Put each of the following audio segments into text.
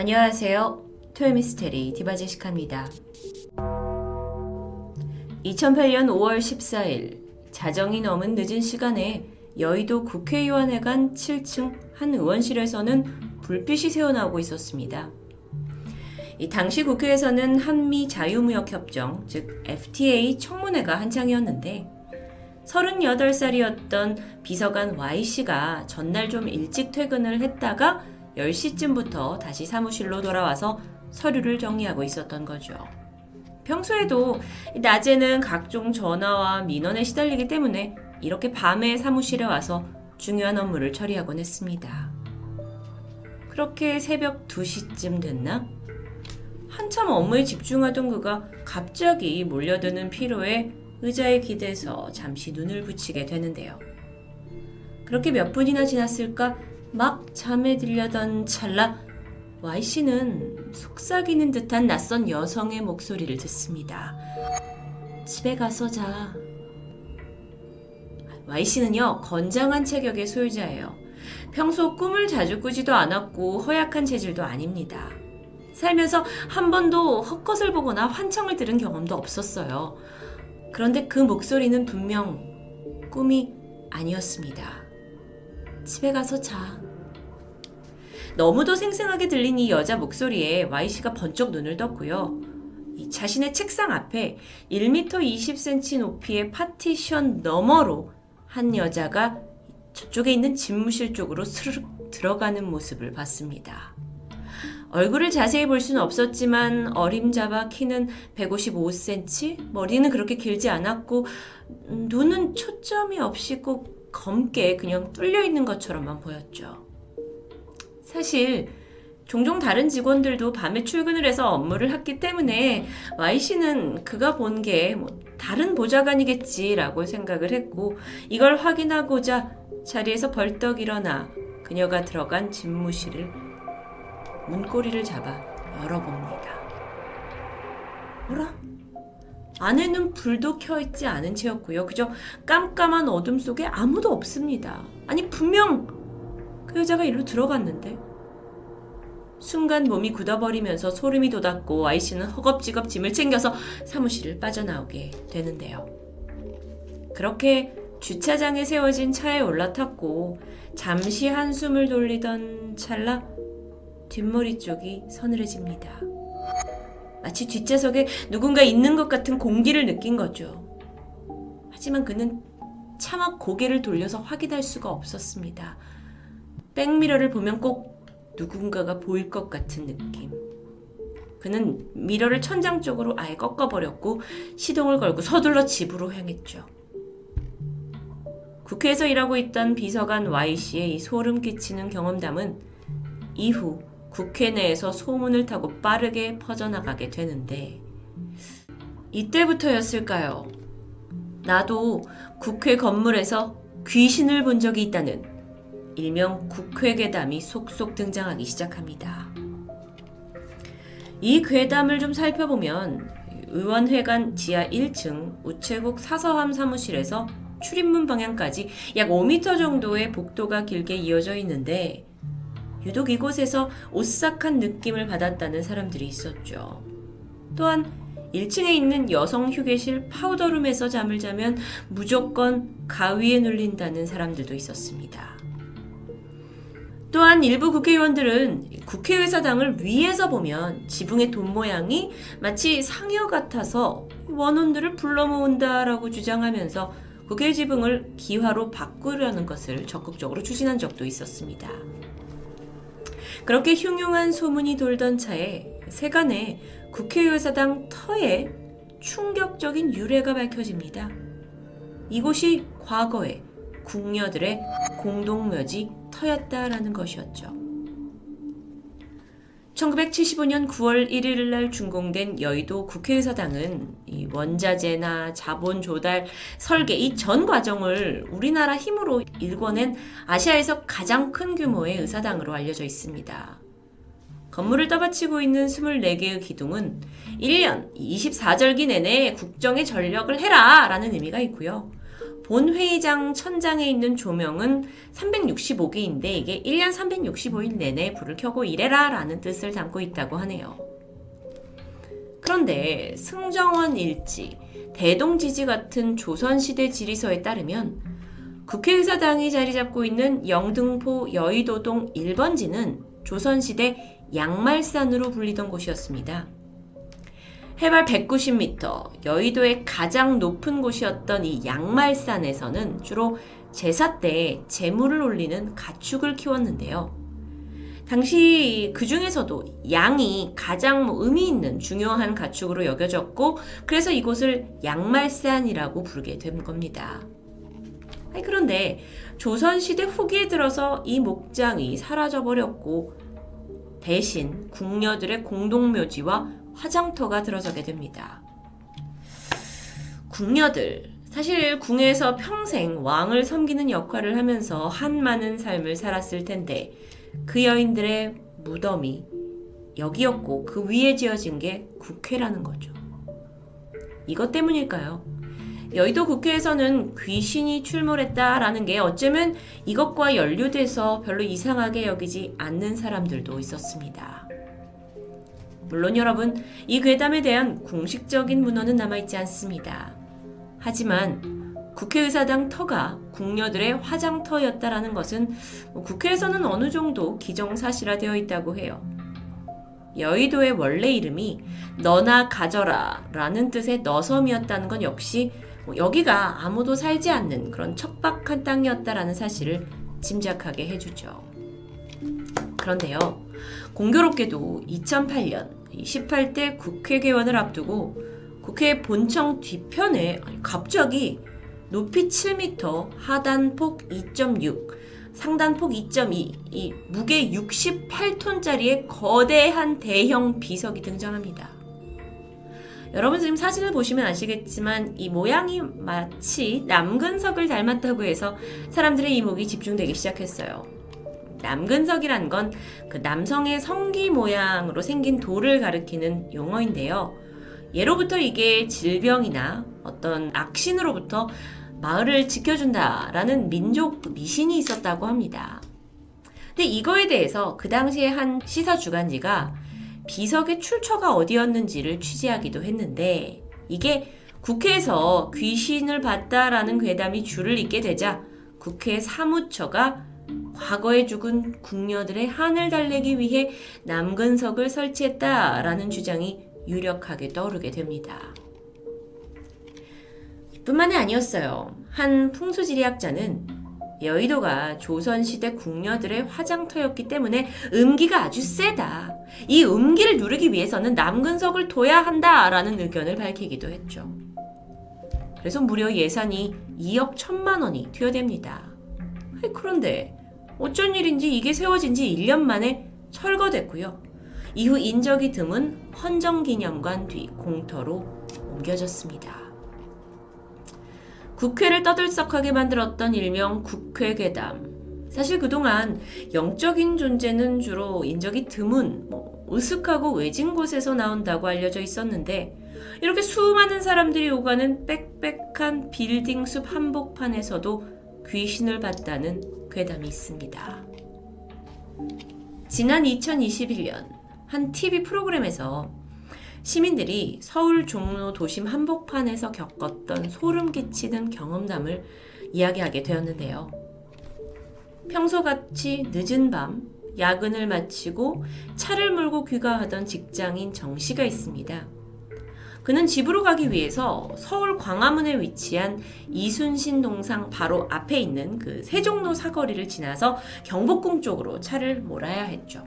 안녕하세요. 토요미스테리 디바제시카입니다. 2008년 5월 14일 자정이 넘은 늦은 시간에 여의도 국회의원회관 7층 한 의원실에서는 불빛이 새어나오고 있었습니다. 이 당시 국회에서는 한미 자유무역협정, 즉 FTA 청문회가 한창이었는데 38살이었던 비서관 Y씨가 전날 좀 일찍 퇴근을 했다가 10시쯤부터 다시 사무실로 돌아와서 서류를 정리하고 있었던 거죠. 평소에도 낮에는 각종 전화와 민원에 시달리기 때문에 이렇게 밤에 사무실에 와서 중요한 업무를 처리하곤 했습니다. 그렇게 새벽 2시쯤 됐나? 한참 업무에 집중하던 그가 갑자기 몰려드는 피로에 의자에 기대서 잠시 눈을 붙이게 되는데요. 그렇게 몇 분이나 지났을까 막 잠에 들려던 찰나 Y씨는 속삭이는 듯한 낯선 여성의 목소리를 듣습니다. 집에 가서 자. Y씨는요, 건장한 체격의 소유자예요. 평소 꿈을 자주 꾸지도 않았고 허약한 체질도 아닙니다. 살면서 한 번도 헛것을 보거나 환청을 들은 경험도 없었어요. 그런데 그 목소리는 분명 꿈이 아니었습니다. 집에 가서 자. 너무도 생생하게 들린 이 여자 목소리에 Y씨가 번쩍 눈을 떴고요. 자신의 책상 앞에 1m 20cm 높이의 파티션 너머로 한 여자가 저쪽에 있는 집무실 쪽으로 스르륵 들어가는 모습을 봤습니다. 얼굴을 자세히 볼 수는 없었지만 어림잡아 키는 155cm, 머리는 그렇게 길지 않았고 눈은 초점이 없이 꼭 검게 그냥 뚫려 있는 것처럼만 보였죠. 사실 종종 다른 직원들도 밤에 출근을 해서 업무를 했기 때문에 Y씨는 그가 본 게 뭐 다른 보좌관이겠지라고 생각을 했고 이걸 확인하고자 자리에서 벌떡 일어나 그녀가 들어간 집무실을 문고리를 잡아 열어봅니다. 뭐라? 안에는 불도 켜있지 않은 채였고요. 그저 깜깜한 어둠 속에 아무도 없습니다. 아니 분명 그 여자가 일로 들어갔는데 순간 몸이 굳어버리면서 소름이 돋았고 아이씨는 허겁지겁 짐을 챙겨서 사무실을 빠져나오게 되는데요. 그렇게 주차장에 세워진 차에 올라탔고 잠시 한숨을 돌리던 찰나 뒷머리 쪽이 서늘해집니다. 마치 뒷좌석에 누군가 있는 것 같은 공기를 느낀 거죠. 하지만 그는 차마 고개를 돌려서 확인할 수가 없었습니다. 백미러를 보면 꼭 누군가가 보일 것 같은 느낌. 그는 미러를 천장 쪽으로 아예 꺾어버렸고 시동을 걸고 서둘러 집으로 향했죠. 국회에서 일하고 있던 비서관 Y씨의 이 소름 끼치는 경험담은 이후 국회 내에서 소문을 타고 빠르게 퍼져나가게 되는데 이때부터였을까요? 나도 국회 건물에서 귀신을 본 적이 있다는 일명 국회 괴담이 속속 등장하기 시작합니다. 이 괴담을 좀 살펴보면 의원회관 지하 1층 우체국 사서함 사무실에서 출입문 방향까지 약 5m 정도의 복도가 길게 이어져 있는데 유독 이곳에서 오싹한 느낌을 받았다는 사람들이 있었죠. 또한 1층에 있는 여성 휴게실 파우더룸에서 잠을 자면 무조건 가위에 눌린다는 사람들도 있었습니다. 또한 일부 국회의원들은 국회의사당을 위에서 보면 지붕의 돈 모양이 마치 상여 같아서 원혼들을 불러 모은다라고 주장하면서 국회 지붕을 기화로 바꾸려는 것을 적극적으로 추진한 적도 있었습니다. 그렇게 흉흉한 소문이 돌던 차에 세간에 국회의사당 터에 충격적인 유래가 밝혀집니다. 이곳이 과거에 궁녀들의 공동묘지 터였다라는 것이었죠. 1975년 9월 1일 날 준공된 여의도 국회의사당은 원자재나 자본 조달, 설계 이 전 과정을 우리나라 힘으로 일궈낸 아시아에서 가장 큰 규모의 의사당으로 알려져 있습니다. 건물을 떠받치고 있는 24개의 기둥은 1년 24절기 내내 국정에 전력을 해라 라는 의미가 있고요. 본 회의장 천장에 있는 조명은 365개인데 이게 1년 365일 내내 불을 켜고 일해라 라는 뜻을 담고 있다고 하네요. 그런데 승정원 일지, 대동지지 같은 조선시대 지리서에 따르면 국회의사당이 자리 잡고 있는 영등포 여의도동 1번지는 조선시대 양말산으로 불리던 곳이었습니다. 해발 190m, 여의도의 가장 높은 곳이었던 이 양말산에서는 주로 제사 때 재물을 올리는 가축을 키웠는데요. 당시 그 중에서도 양이 가장 뭐 의미 있는 중요한 가축으로 여겨졌고, 그래서 이곳을 양말산이라고 부르게 된 겁니다. 그런데 조선시대 후기에 들어서 이 목장이 사라져버렸고, 대신 궁녀들의 공동묘지와 화장터가 들어서게 됩니다. 궁녀들, 사실 궁에서 평생 왕을 섬기는 역할을 하면서 한 많은 삶을 살았을 텐데 그 여인들의 무덤이 여기였고 그 위에 지어진 게 국회라는 거죠. 이것 때문일까요? 여의도 국회에서는 귀신이 출몰했다라는 게 어쩌면 이것과 연루돼서 별로 이상하게 여기지 않는 사람들도 있었습니다. 물론 여러분, 이 괴담에 대한 공식적인 문헌은 남아있지 않습니다. 하지만 국회의사당 터가 궁녀들의 화장터였다라는 것은 뭐 국회에서는 어느 정도 기정사실화되어 있다고 해요. 여의도의 원래 이름이 너나 가져라 라는 뜻의 너섬이었다는 건 역시 뭐 여기가 아무도 살지 않는 그런 척박한 땅이었다라는 사실을 짐작하게 해주죠. 그런데요, 공교롭게도 2008년 18대 국회 개원을 앞두고 국회 본청 뒤편에 갑자기 높이 7m, 하단폭 2.6, 상단폭 2.2, 이 무게 68톤짜리의 거대한 대형 비석이 등장합니다. 여러분 지금 사진을 보시면 아시겠지만 이 모양이 마치 남근석을 닮았다고 해서 사람들의 이목이 집중되기 시작했어요. 남근석이란 건 그 남성의 성기 모양으로 생긴 돌을 가리키는 용어인데요. 예로부터 이게 질병이나 어떤 악신으로부터 마을을 지켜준다라는 민족 미신이 있었다고 합니다. 근데 이거에 대해서 그 당시에 한 시사 주간지가 비석의 출처가 어디였는지를 취재하기도 했는데 이게 국회에서 귀신을 봤다라는 괴담이 줄을 잇게 되자 국회 사무처가 과거에 죽은 궁녀들의 한을 달래기 위해 남근석을 설치했다라는 주장이 유력하게 떠오르게 됩니다. 뿐만이 아니었어요. 한 풍수지리학자는 여의도가 조선시대 궁녀들의 화장터였기 때문에 음기가 아주 세다. 이 음기를 누르기 위해서는 남근석을 둬야 한다라는 의견을 밝히기도 했죠. 그래서 무려 예산이 2억 1천만 원이 투여됩니다. 그런데 어쩐 일인지 이게 세워진 지 1년 만에 철거됐고요. 이후 인적이 드문 헌정기념관 뒤 공터로 옮겨졌습니다. 국회를 떠들썩하게 만들었던 일명 국회괴담. 사실 그동안 영적인 존재는 주로 인적이 드문, 뭐, 으슥하고 외진 곳에서 나온다고 알려져 있었는데, 이렇게 수많은 사람들이 오가는 빽빽한 빌딩 숲 한복판에서도 귀신을 봤다는 괴담이 있습니다. 지난 2021년 한 TV 프로그램에서 시민들이 서울 종로 도심 한복판에서 겪었던 소름 끼치는 경험담을 이야기하게 되었는데요. 평소같이 늦은 밤 야근을 마치고 차를 몰고 귀가하던 직장인 정 씨가 있습니다. 그는 집으로 가기 위해서 서울 광화문에 위치한 이순신 동상 바로 앞에 있는 그 세종로 사거리를 지나서 경복궁 쪽으로 차를 몰아야 했죠.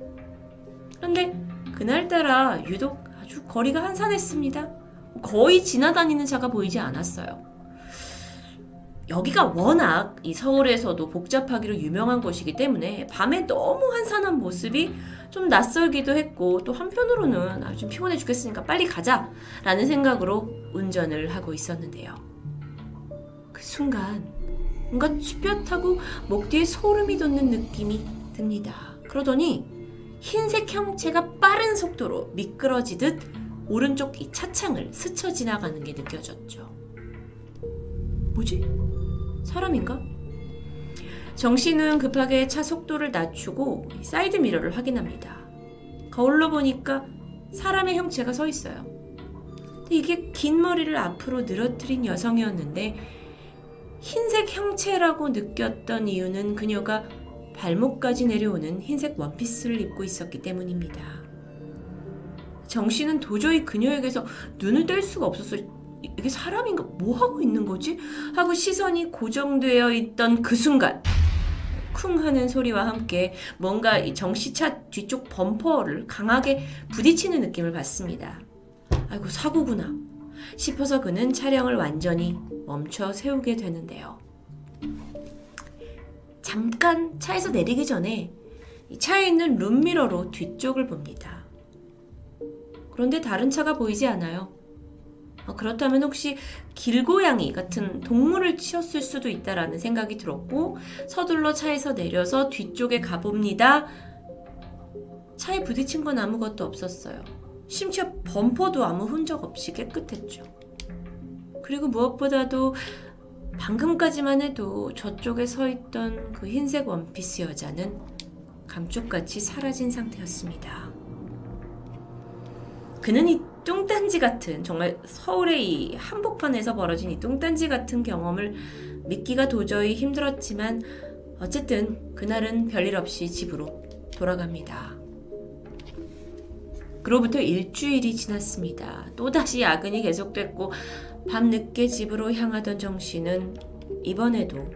그런데 그날따라 유독 아주 거리가 한산했습니다. 거의 지나다니는 차가 보이지 않았어요. 여기가 워낙 이 서울에서도 복잡하기로 유명한 곳이기 때문에 밤에 너무 한산한 모습이 좀 낯설기도 했고 또 한편으로는 아, 좀 피곤해 죽겠으니까 빨리 가자 라는 생각으로 운전을 하고 있었는데요. 그 순간 뭔가 쭈뼛하고 목 뒤에 소름이 돋는 느낌이 듭니다. 그러더니 흰색 형체가 빠른 속도로 미끄러지듯 오른쪽 이 차창을 스쳐 지나가는 게 느껴졌죠. 뭐지? 사람인가? 정 씨는 급하게 차 속도를 낮추고 사이드 미러를 확인합니다. 거울로 보니까 사람의 형체가 서 있어요. 이게 긴 머리를 앞으로 늘어뜨린 여성이었는데 흰색 형체라고 느꼈던 이유는 그녀가 발목까지 내려오는 흰색 원피스를 입고 있었기 때문입니다. 정 씨는 도저히 그녀에게서 눈을 뗄 수가 없었어요. 이게 사람인가? 뭐 하고 있는 거지? 하고 시선이 고정되어 있던 그 순간 쿵 하는 소리와 함께 뭔가 이 정씨차 뒤쪽 범퍼를 강하게 부딪히는 느낌을 받습니다. 아이고 사고구나 싶어서 그는 차량을 완전히 멈춰 세우게 되는데요. 잠깐 차에서 내리기 전에 차에 있는 룸미러로 뒤쪽을 봅니다. 그런데 다른 차가 보이지 않아요. 어, 그렇다면 혹시 길고양이 같은 동물을 치었을 수도 있다라는 생각이 들었고 서둘러 차에서 내려서 뒤쪽에 가봅니다. 차에 부딪힌 건 아무것도 없었어요. 심지어 범퍼도 아무 흔적 없이 깨끗했죠. 그리고 무엇보다도 방금까지만 해도 저쪽에 서 있던 그 흰색 원피스 여자는 감쪽같이 사라진 상태였습니다. 그는 이 뚱딴지 같은 정말 서울의 이 한복판에서 벌어진 이 뚱딴지 같은 경험을 믿기가 도저히 힘들었지만 어쨌든 그날은 별일 없이 집으로 돌아갑니다. 그로부터 일주일이 지났습니다. 또다시 야근이 계속됐고 밤늦게 집으로 향하던 정 씨는 이번에도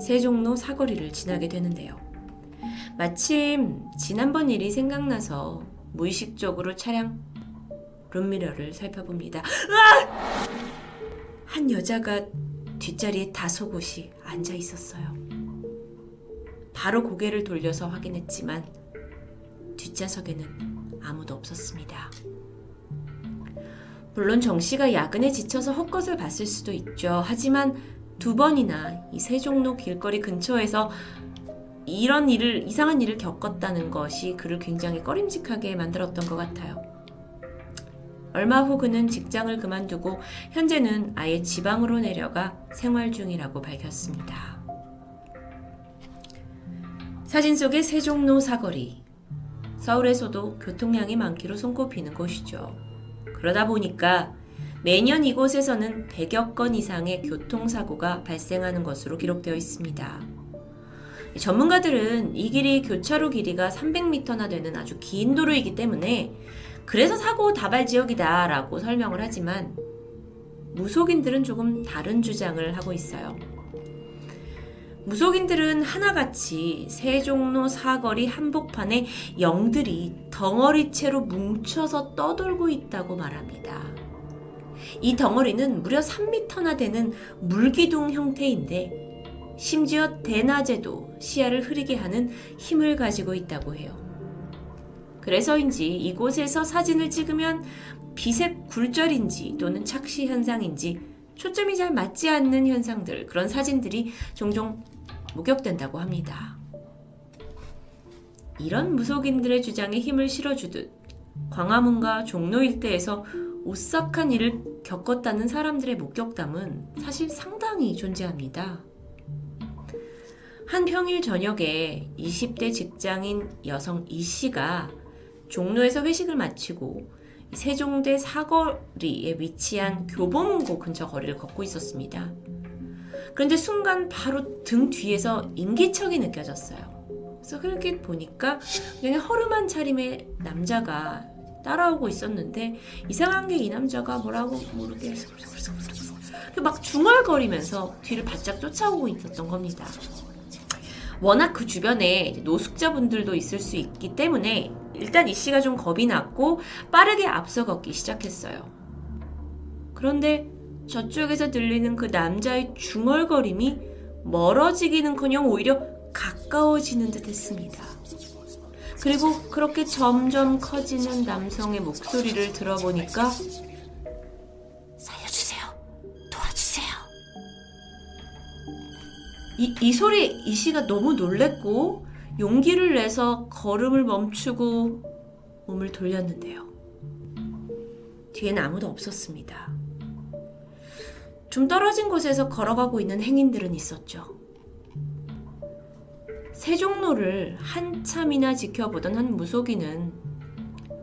세종로 사거리를 지나게 되는데요. 마침 지난번 일이 생각나서 무의식적으로 차량 룸미러를 살펴봅니다. 으악! 한 여자가 뒷자리에 다소곳이 앉아 있었어요. 바로 고개를 돌려서 확인했지만 뒷좌석에는 아무도 없었습니다. 물론 정 씨가 야근에 지쳐서 헛것을 봤을 수도 있죠. 하지만 두 번이나 이 세종로 길거리 근처에서 이런 일을 이상한 일을 겪었다는 것이 그를 굉장히 꺼림직하게 만들었던 것 같아요. 얼마 후 그는 직장을 그만두고 현재는 아예 지방으로 내려가 생활 중이라고 밝혔습니다. 사진 속의 세종로 사거리. 서울에서도 교통량이 많기로 손꼽히는 곳이죠. 그러다 보니까 매년 이곳에서는 100여 건 이상의 교통사고가 발생하는 것으로 기록되어 있습니다. 전문가들은 이 길이 교차로 길이가 300m나 되는 아주 긴 도로이기 때문에 그래서 사고 다발 지역이다라고 설명을 하지만 무속인들은 조금 다른 주장을 하고 있어요. 무속인들은 하나같이 세종로 사거리 한복판에 영들이 덩어리채로 뭉쳐서 떠돌고 있다고 말합니다. 이 덩어리는 무려 3미터나 되는 물기둥 형태인데 심지어 대낮에도 시야를 흐리게 하는 힘을 가지고 있다고 해요. 그래서인지 이곳에서 사진을 찍으면 비색 굴절인지 또는 착시 현상인지 초점이 잘 맞지 않는 현상들, 그런 사진들이 종종 목격된다고 합니다. 이런 무속인들의 주장에 힘을 실어주듯 광화문과 종로 일대에서 오싹한 일을 겪었다는 사람들의 목격담은 사실 상당히 존재합니다. 한 평일 저녁에 20대 직장인 여성 이 씨가 종로에서 회식을 마치고 세종대 사거리에 위치한 교보문고 근처 거리를 걷고 있었습니다. 그런데 순간 바로 등 뒤에서 인기척이 느껴졌어요. 그래서 흘끗 보니까 그냥 허름한 차림의 남자가 따라오고 있었는데 이상한 게 이 남자가 뭐라고 모르게 막 중얼거리면서 뒤를 바짝 쫓아오고 있었던 겁니다. 워낙 그 주변에 노숙자분들도 있을 수 있기 때문에 일단 이 씨가 좀 겁이 났고 빠르게 앞서 걷기 시작했어요. 그런데 저쪽에서 들리는 그 남자의 중얼거림이 멀어지기는커녕 오히려 가까워지는 듯 했습니다. 그리고 그렇게 점점 커지는 남성의 목소리를 들어보니까 살려주세요. 도와주세요. 이, 이 소리 이 씨가 너무 놀랬고 용기를 내서 걸음을 멈추고 몸을 돌렸는데요. 뒤에는 아무도 없었습니다. 좀 떨어진 곳에서 걸어가고 있는 행인들은 있었죠. 세종로를 한참이나 지켜보던 한 무속인은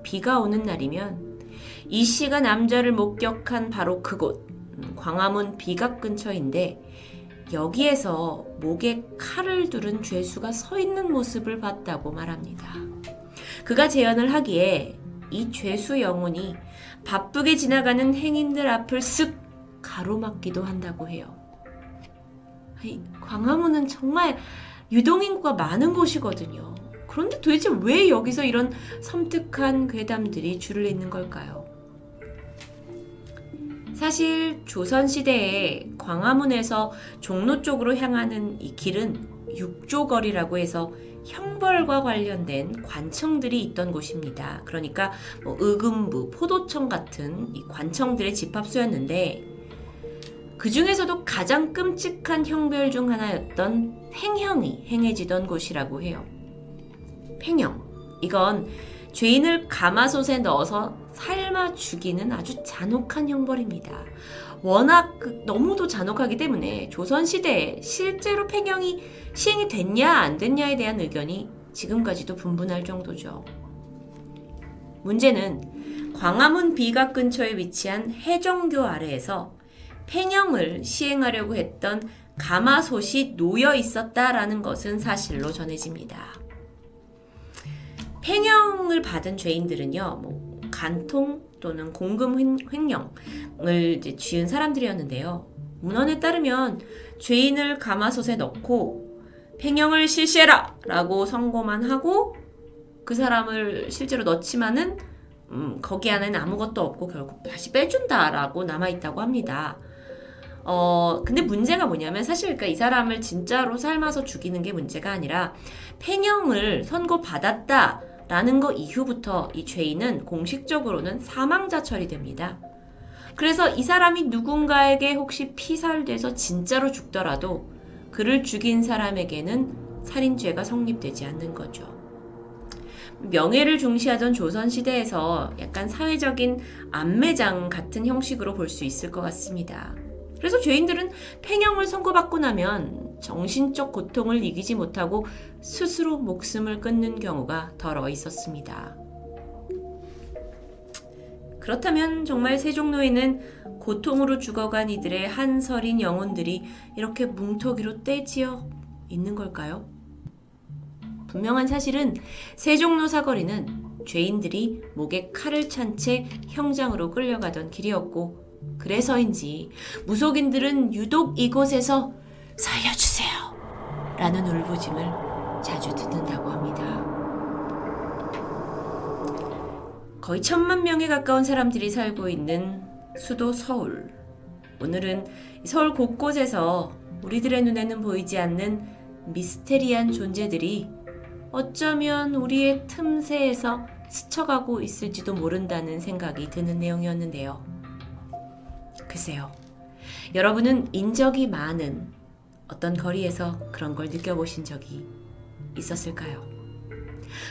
비가 오는 날이면 이 씨가 남자를 목격한 바로 그곳 음, 광화문 비각 근처인데 여기에서 목에 칼을 두른 죄수가 서 있는 모습을 봤다고 말합니다. 그가 재현을 하기에 이 죄수 영혼이 바쁘게 지나가는 행인들 앞을 쓱 가로막기도 한다고 해요. 광화문은 정말 유동인구가 많은 곳이거든요. 그런데 도대체 왜 여기서 이런 섬뜩한 괴담들이 줄을 잇는 걸까요? 사실 조선시대에 광화문에서 종로 쪽으로 향하는 이 길은 육조거리라고 해서 형벌과 관련된 관청들이 있던 곳입니다. 그러니까 뭐 의금부, 포도청 같은 이 관청들의 집합소였는데 그 중에서도 가장 끔찍한 형벌 중 하나였던 팽형이 행해지던 곳이라고 해요. 팽형. 이건 죄인을 가마솥에 넣어서 삶아 죽이는 아주 잔혹한 형벌입니다. 워낙 그 너무도 잔혹하기 때문에 조선시대에 실제로 팽형이 시행이 됐냐 안 됐냐에 대한 의견이 지금까지도 분분할 정도죠. 문제는 광화문 비각 근처에 위치한 해정교 아래에서 팽형을 시행하려고 했던 가마솥이 놓여 있었다라는 것은 사실로 전해집니다. 팽형을 받은 죄인들은요, 뭐 간통 또는 공금 횡령을 쥐은 사람들이었는데요. 문헌에 따르면 죄인을 가마솥에 넣고 팽형을 실시해라! 라고 선고만 하고 그 사람을 실제로 넣지만은 음, 거기 안에는 아무것도 없고 결국 다시 빼준다라고 남아있다고 합니다. 어, 근데 문제가 뭐냐면 사실 그러니까 이 사람을 진짜로 삶아서 죽이는 게 문제가 아니라 팽형을 선고받았다 라는 거 이후부터 이 죄인은 공식적으로는 사망자 처리됩니다. 그래서 이 사람이 누군가에게 혹시 피살돼서 진짜로 죽더라도 그를 죽인 사람에게는 살인죄가 성립되지 않는 거죠. 명예를 중시하던 조선시대에서 약간 사회적인 안매장 같은 형식으로 볼 수 있을 것 같습니다. 그래서 죄인들은 팽형을 선고받고 나면 정신적 고통을 이기지 못하고 스스로 목숨을 끊는 경우가 덜어 있었습니다. 그렇다면 정말 세종로에는 고통으로 죽어간 이들의 한설인 영혼들이 이렇게 뭉터기로 떼지어 있는 걸까요? 분명한 사실은 세종로 사거리는 죄인들이 목에 칼을 찬 채 형장으로 끌려가던 길이었고 그래서인지 무속인들은 유독 이곳에서 살려주세요! 라는 울부짐을 자주 듣는다고 합니다. 거의 천만 명에 가까운 사람들이 살고 있는 수도 서울. 오늘은 서울 곳곳에서 우리들의 눈에는 보이지 않는 미스테리한 존재들이 어쩌면 우리의 틈새에서 스쳐가고 있을지도 모른다는 생각이 드는 내용이었는데요. 글쎄요. 여러분은 인적이 많은 어떤 거리에서 그런 걸 느껴보신 적이 있었을까요?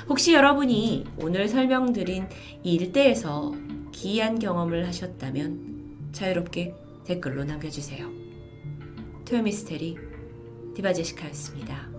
혹시 여러분이 오늘 설명드린 이 일대에서 기이한 경험을 하셨다면 자유롭게 댓글로 남겨주세요. 토요미스테리 디바제시카였습니다.